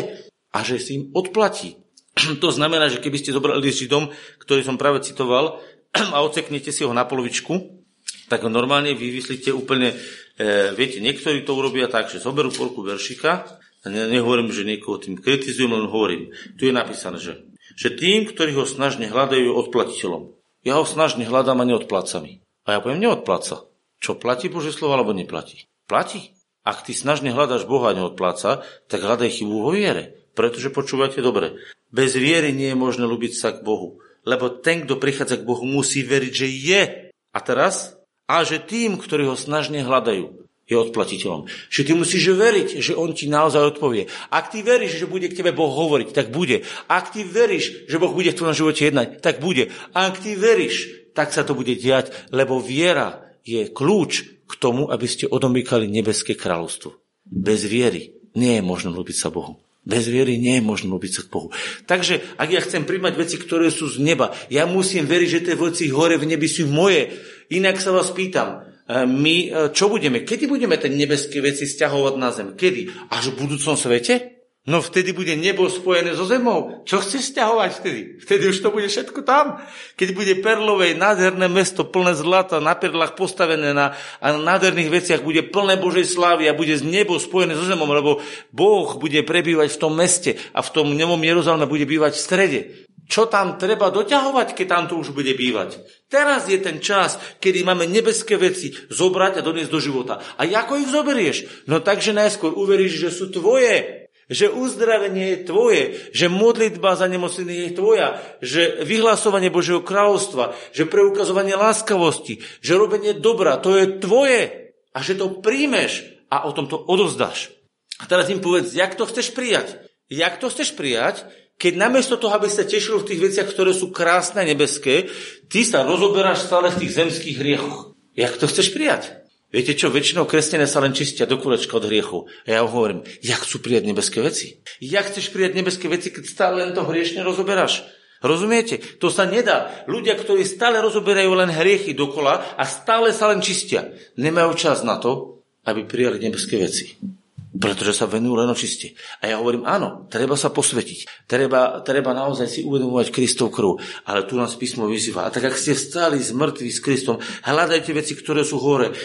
a že si im odplatí. To znamená, že keby ste zobrali Židom, ktorý som práve citoval, a oceknete si ho na polovičku, tak normálne vy vyslíte úplne, e, viete, niektorí to urobia tak, že zoberú porku veršika, ne, nehovorím, že niekoho tým kritizujem, len hovorím. Tu je napísané, že, že tým, ktorí ho snažne hľadajú, odplatiteľom. Ja ho snažne hľadám a neodpláca mi. A ja poviem, neodpláca. Čo, platí Bože slovo alebo neplatí? Platí. Ak ty snažne hľadaš Boha a neodpláca, tak hľadaj chybu vo viere pretože počúvate dobre. Bez viery nie je možné ľúbiť sa k Bohu. Lebo ten, kto prichádza k Bohu, musí veriť, že je. A teraz? A že tým, ktorí ho snažne hľadajú, je odplatiteľom. Že ty musíš veriť, že on ti naozaj odpovie. Ak ty veríš, že bude k tebe Boh hovoriť, tak bude. Ak ty veríš, že Boh bude v tvojom živote jednať, tak bude. Ak ty veríš, tak sa to bude diať, lebo viera je kľúč k tomu, aby ste odomýkali nebeské kráľovstvo. Bez viery nie je možné ľúbiť sa Bohu. Bez viery nie je možné k Bohu. Takže ak ja chcem príjmať veci, ktoré sú z neba, ja musím veriť, že tie veci hore v nebi sú moje. Inak sa vás pýtam, e, my e, čo budeme? Kedy budeme tie nebeské veci stiahovať na zem? Kedy? Až v budúcom svete? No vtedy bude nebo spojené so zemou. Čo chceš stiahovať vtedy? Vtedy už to bude všetko tam. Keď bude perlové, nádherné mesto, plné zlata, na perlách postavené na, a na nádherných veciach, bude plné Božej slávy a bude z nebo spojené so zemou, lebo Boh bude prebývať v tom meste a v tom nemom Jeruzaleme bude bývať v strede. čo tam treba doťahovať, keď tam to už bude bývať. Teraz je ten čas, kedy máme nebeské veci zobrať a doniesť do života. A ako ich zoberieš? No takže najskôr uveríš, že sú tvoje. Že uzdravenie je tvoje, že modlitba za nemocný je tvoja, že vyhlasovanie Božieho kráľovstva, že preukazovanie láskavosti, že robenie dobra, to je tvoje. A že to príjmeš a o tom to odozdáš. A teraz im povedz, jak to chceš prijať? Jak to chceš prijať, keď namiesto toho, aby sa tešil v tých veciach, ktoré sú krásne a nebeské, ty sa rozoberáš stále v tých zemských hriechoch. Jak to chceš prijať? Viete čo, väčšinou kresťané sa len čistia do kulečka od hriechu. A ja hovorím, jak chcú prijať nebeské veci? Jak chceš prijať nebeské veci, keď stále len to hriešne rozoberáš? Rozumiete? To sa nedá. Ľudia, ktorí stále rozoberajú len hriechy dokola a stále sa len čistia, nemajú čas na to, aby prijali nebeské veci pretože sa venujú len očiste. A ja hovorím, áno, treba sa posvetiť. Treba, treba naozaj si uvedomovať Kristov krv. Ale tu nás písmo vyzýva. A tak, ak ste vstali z mŕtvych s Kristom, hľadajte veci, ktoré sú hore,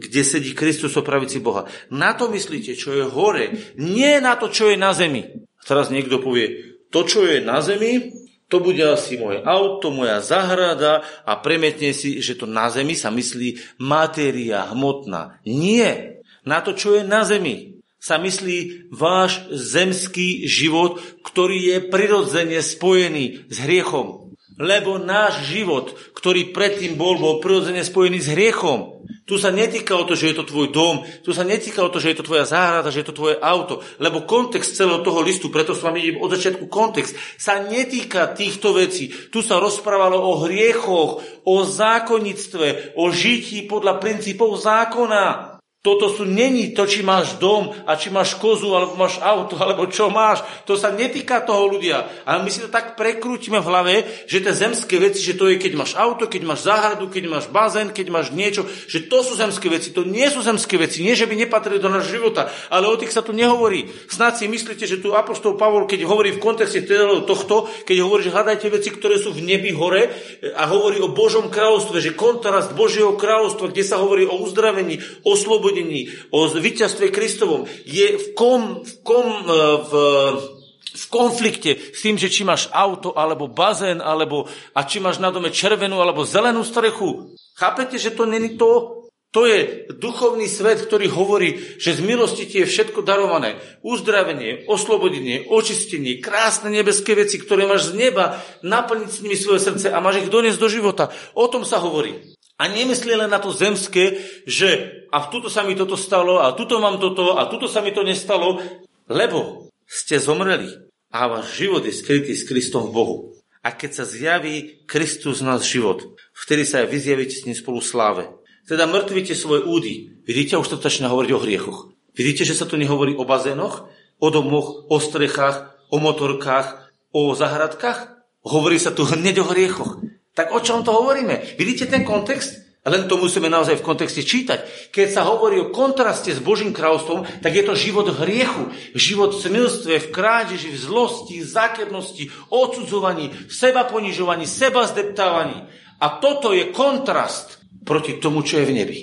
kde sedí Kristus o pravici Boha. Na to myslíte, čo je hore, nie na to, čo je na zemi. Teraz niekto povie, to, čo je na zemi, to bude asi moje auto, moja zahrada a premietne si, že to na zemi sa myslí matéria hmotná. Nie. Na to, čo je na zemi sa myslí váš zemský život, ktorý je prirodzene spojený s hriechom. Lebo náš život, ktorý predtým bol, bol prirodzene spojený s hriechom. Tu sa netýka o to, že je to tvoj dom, tu sa netýka o to, že je to tvoja záhrada, že je to tvoje auto, lebo kontext celého toho listu, preto s vami idem od začiatku kontext, sa netýka týchto vecí. Tu sa rozprávalo o hriechoch, o zákonnictve, o žití podľa princípov zákona. Toto sú není to, či máš dom a či máš kozu, alebo máš auto, alebo čo máš. To sa netýka toho ľudia. Ale my si to tak prekrútime v hlave, že tie zemské veci, že to je, keď máš auto, keď máš záhradu, keď máš bazén, keď máš niečo, že to sú zemské veci. To nie sú zemské veci. Nie, že by nepatrili do nášho života, ale o tých sa tu nehovorí. Snad si myslíte, že tu apostol Pavol, keď hovorí v kontexte tohto, keď hovorí, že hľadajte veci, ktoré sú v nebi hore a hovorí o Božom kráľovstve, že kontrast Božieho kráľovstva, kde sa hovorí o uzdravení, o slobode, oslobodení, o víťazstve Kristovom, je v, kom, v, kom, e, v, v konflikte s tým, že či máš auto, alebo bazén, alebo, a či máš na dome červenú, alebo zelenú strechu. Chápete, že to není to? To je duchovný svet, ktorý hovorí, že z milosti ti je všetko darované. Uzdravenie, oslobodenie, očistenie, krásne nebeské veci, ktoré máš z neba, naplniť s nimi svoje srdce a máš ich doniesť do života. O tom sa hovorí. A nemyslí len na to zemské, že a tuto sa mi toto stalo a tuto mám toto a tuto sa mi to nestalo, lebo ste zomreli a váš život je skrytý s Kristom v Bohu. A keď sa zjaví Kristus v nás život, vtedy sa aj vy zjavíte s ním spolu sláve. Teda mŕtvíte svoje údy. Vidíte, už to začína hovoriť o hriechoch. Vidíte, že sa tu nehovorí o bazénoch, o domoch, o strechách, o motorkách, o zahradkách? Hovorí sa tu hneď o hriechoch. Tak o čom to hovoríme? Vidíte ten kontext? Len to musíme naozaj v kontexte čítať. Keď sa hovorí o kontraste s Božím kráľovstvom, tak je to život v hriechu, život v smilstve, v krádeži, v zlosti, v zákernosti, odsudzovaní, seba ponižovaní, seba zdeptávaní. A toto je kontrast proti tomu, čo je v nebi.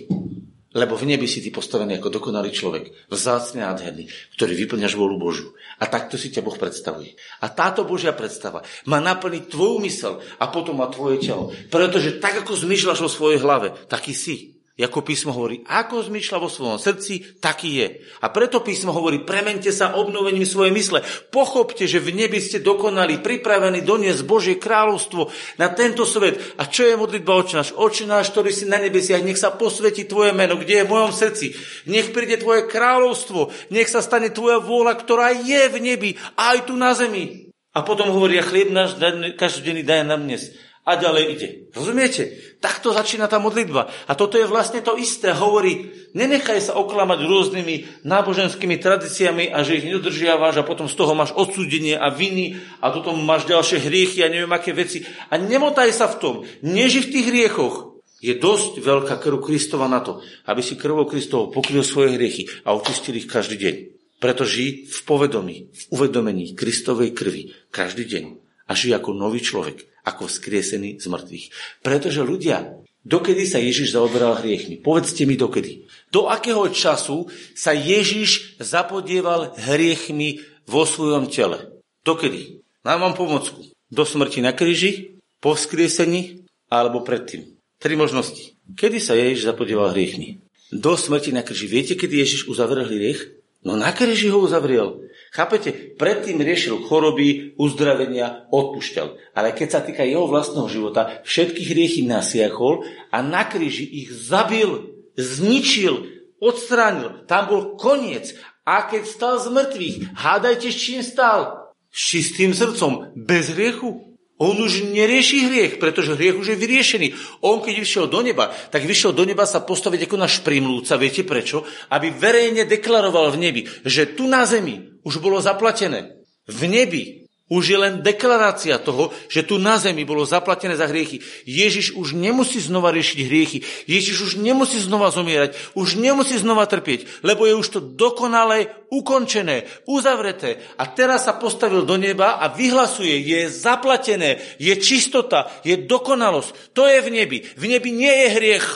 Lebo v nebi si ty postavený ako dokonalý človek, vzácne nádherný, ktorý vyplňaš vôľu Božiu. A takto si ťa Boh predstavuje. A táto Božia predstava má naplniť tvoju mysel a potom má tvoje telo. Pretože tak, ako zmyšľaš vo svojej hlave, taký si. Ako písmo hovorí, ako zmýšľa vo svojom srdci, taký je. A preto písmo hovorí, premente sa obnovením svojej mysle. Pochopte, že v nebi ste dokonali, pripravení doniesť Božie kráľovstvo na tento svet. A čo je modlitba oči náš? Oči náš, ktorý si na nebesiach, nech sa posvetí tvoje meno, kde je v mojom srdci. Nech príde tvoje kráľovstvo, nech sa stane tvoja vôľa, ktorá je v nebi, aj tu na zemi. A potom hovorí, a chlieb náš každodenný daj nám dnes a ďalej ide. Rozumiete? Takto začína tá modlitba. A toto je vlastne to isté. Hovorí, nenechaj sa oklamať rôznymi náboženskými tradíciami a že ich nedodržiavaš a potom z toho máš odsúdenie a viny a potom máš ďalšie hriechy a neviem aké veci. A nemotaj sa v tom. Neži v tých hriechoch. Je dosť veľká krv Kristova na to, aby si krvou Kristovou pokryl svoje hriechy a očistil ich každý deň. Preto žij v povedomí, v uvedomení Kristovej krvi každý deň a žij ako nový človek ako vzkriesený z mŕtvych. Pretože ľudia, dokedy sa Ježiš zaoberal hriechmi? Povedzte mi dokedy. Do akého času sa Ježiš zapodieval hriechmi vo svojom tele? Dokedy? Nám mám pomocku. Do smrti na kríži, po vzkriesení alebo predtým. Tri možnosti. Kedy sa Ježiš zapodieval hriechmi? Do smrti na kríži. Viete, kedy Ježiš uzavrel hriech? No na kríži ho uzavrel. Chápete? Predtým riešil choroby, uzdravenia, odpúšťal. Ale keď sa týka jeho vlastného života, všetky hriechy nasiahol a na kríži ich zabil, zničil, odstránil. Tam bol koniec. A keď stal z mŕtvych, hádajte, s čím stal? S čistým srdcom, bez hriechu. On už nerieši hriech, pretože hriech už je vyriešený. On, keď vyšiel do neba, tak vyšiel do neba sa postaviť ako náš primlúca. Viete prečo? Aby verejne deklaroval v nebi, že tu na zemi už bolo zaplatené. V nebi už je len deklarácia toho, že tu na zemi bolo zaplatené za hriechy. Ježiš už nemusí znova riešiť hriechy. Ježiš už nemusí znova zomierať. Už nemusí znova trpieť, lebo je už to dokonale ukončené, uzavreté. A teraz sa postavil do neba a vyhlasuje, je zaplatené, je čistota, je dokonalosť. To je v nebi. V nebi nie je hriech.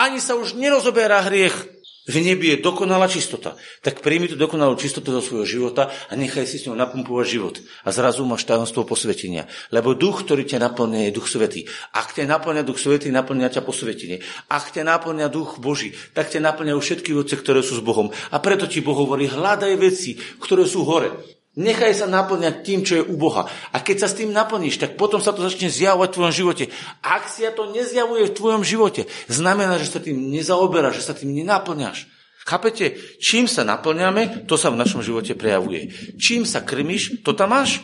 Ani sa už nerozoberá hriech. V nebi je dokonalá čistota. Tak príjmi tú dokonalú čistotu do svojho života a nechaj si s ňou napumpovať život. A zrazu máš tajomstvo posvetenia. Lebo duch, ktorý ťa naplňa, je duch svetý. Ak ťa naplňa duch svetý, naplňa ťa posvetenie. Ak ťa naplňa duch Boží, tak ťa naplňajú všetky veci, ktoré sú s Bohom. A preto ti Boh hovorí, hľadaj veci, ktoré sú hore. Nechaj sa naplňať tým, čo je u Boha. A keď sa s tým naplníš, tak potom sa to začne zjavovať v tvojom živote. Ak si to nezjavuje v tvojom živote, znamená, že sa tým nezaoberáš, že sa tým nenaplňaš. Chápete? Čím sa naplňame, to sa v našom živote prejavuje. Čím sa krmiš, to tam máš.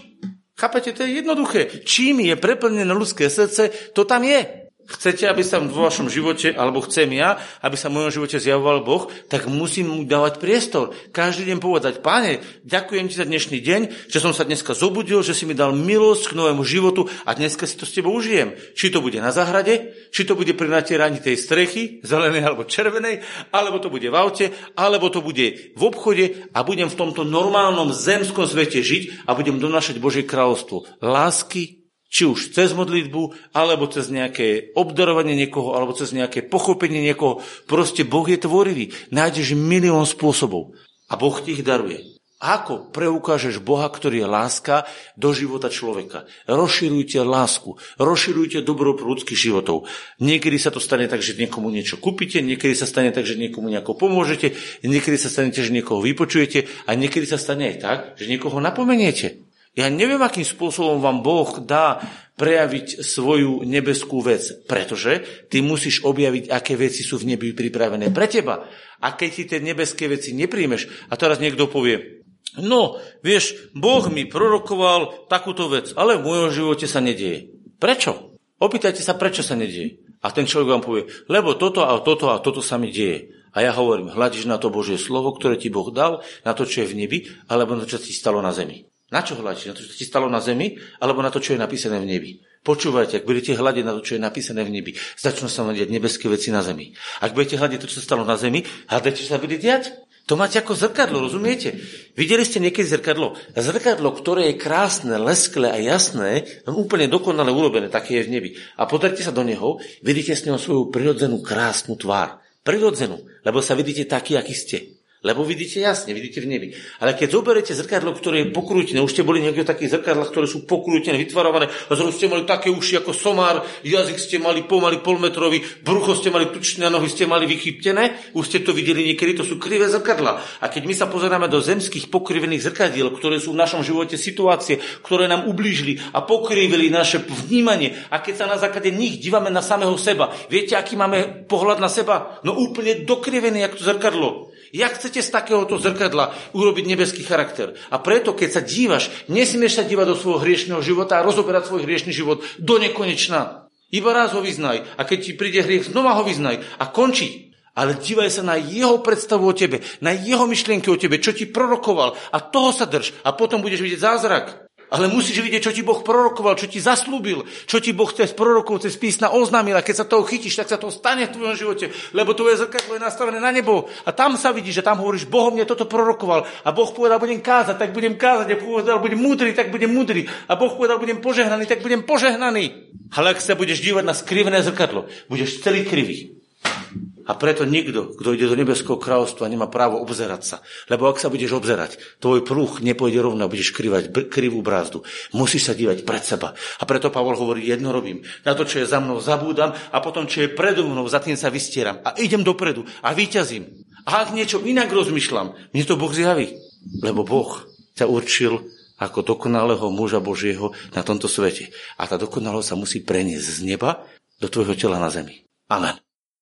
Chápete? To je jednoduché. Čím je preplnené ľudské srdce, to tam je chcete, aby sa vo vašom živote, alebo chcem ja, aby sa v mojom živote zjavoval Boh, tak musím mu dávať priestor. Každý deň povedať, páne, ďakujem ti za dnešný deň, že som sa dneska zobudil, že si mi dal milosť k novému životu a dneska si to s tebou užijem. Či to bude na záhrade, či to bude pri natieraní tej strechy, zelenej alebo červenej, alebo to bude v aute, alebo to bude v obchode a budem v tomto normálnom zemskom svete žiť a budem donášať Božie kráľovstvo lásky, či už cez modlitbu, alebo cez nejaké obdarovanie niekoho, alebo cez nejaké pochopenie niekoho. Proste Boh je tvorivý. Nájdeš milión spôsobov. A Boh ti ich daruje. Ako preukážeš Boha, ktorý je láska, do života človeka? Rozširujte lásku, rozširujte dobro pro ľudských životov. Niekedy sa to stane tak, že niekomu niečo kúpite, niekedy sa stane tak, že niekomu nejako pomôžete, niekedy sa stane, že niekoho vypočujete a niekedy sa stane aj tak, že niekoho napomeniete. Ja neviem, akým spôsobom vám Boh dá prejaviť svoju nebeskú vec, pretože ty musíš objaviť, aké veci sú v nebi pripravené pre teba. A keď ti tie nebeské veci nepríjmeš, a teraz niekto povie, no, vieš, Boh mi prorokoval takúto vec, ale v mojom živote sa nedieje. Prečo? Opýtajte sa, prečo sa nedieje. A ten človek vám povie, lebo toto a toto a toto sa mi deje. A ja hovorím, hľadíš na to Božie slovo, ktoré ti Boh dal, na to, čo je v nebi, alebo na to, čo ti stalo na zemi. Na čo hľadíš? Na to, čo ti stalo na zemi, alebo na to, čo je napísané v nebi? Počúvajte, ak budete hľadiť na to, čo je napísané v nebi, začnú sa diať nebeské veci na zemi. Ak budete hľadiť to, čo sa stalo na zemi, hľadajte, čo sa bude diať. To máte ako zrkadlo, rozumiete? Videli ste niekedy zrkadlo? Zrkadlo, ktoré je krásne, lesklé a jasné, úplne dokonale urobené, také je v nebi. A pozrite sa do neho, vidíte s neho svoju prirodzenú krásnu tvár. Prirodzenú, lebo sa vidíte taký, aký ste. Lebo vidíte jasne, vidíte v nebi. Ale keď zoberiete zrkadlo, ktoré je pokrútené, už ste boli niekde také zrkadla, ktoré sú pokrútené, vytvarované, a zrazu ste mali také uši ako somár, jazyk ste mali pomaly polmetrový, brucho ste mali tučné nohy ste mali vychyptené, už ste to videli niekedy, to sú krivé zrkadla. A keď my sa pozeráme do zemských pokrivených zrkadiel, ktoré sú v našom živote situácie, ktoré nám ublížili a pokrivili naše vnímanie, a keď sa na základe nich dívame na samého seba, viete, aký máme pohľad na seba? No úplne dokrivený, ako to zrkadlo. Jak chcete z takéhoto zrkadla urobiť nebeský charakter? A preto, keď sa dívaš, nesmieš sa dívať do svojho hriešného života a rozoberať svoj hriešný život do nekonečna. Iba raz ho vyznaj a keď ti príde hriech, znova ho vyznaj a končí. Ale dívaj sa na jeho predstavu o tebe, na jeho myšlienky o tebe, čo ti prorokoval a toho sa drž a potom budeš vidieť zázrak. Ale musíš vidieť, čo ti Boh prorokoval, čo ti zaslúbil, čo ti Boh cez prorokov, cez písna oznámil. A keď sa toho chytíš, tak sa to stane v tvojom živote, lebo tvoje zrkadlo je nastavené na nebo. A tam sa vidíš, že tam hovoríš, Boh mne toto prorokoval. A Boh povedal, budem kázať, tak budem kázať. A povedal, budem múdry, tak budem múdry. A Boh povedal, budem požehnaný, tak budem požehnaný. Ale ak sa budeš dívať na skrivené zrkadlo, budeš celý krivý. A preto nikto, kto ide do nebeského kráľovstva, nemá právo obzerať sa. Lebo ak sa budeš obzerať, tvoj prúh nepôjde rovno, budeš krivať krivú brázdu. Musíš sa dívať pred seba. A preto Pavol hovorí, jedno robím. Na to, čo je za mnou, zabúdam a potom, čo je predo mnou, za tým sa vystieram. A idem dopredu a vyťazím. A ak niečo inak rozmýšľam, mne to Boh zjaví. Lebo Boh ťa určil ako dokonalého muža Božieho na tomto svete. A tá dokonalosť sa musí preniesť z neba do tvojho tela na zemi. Amen.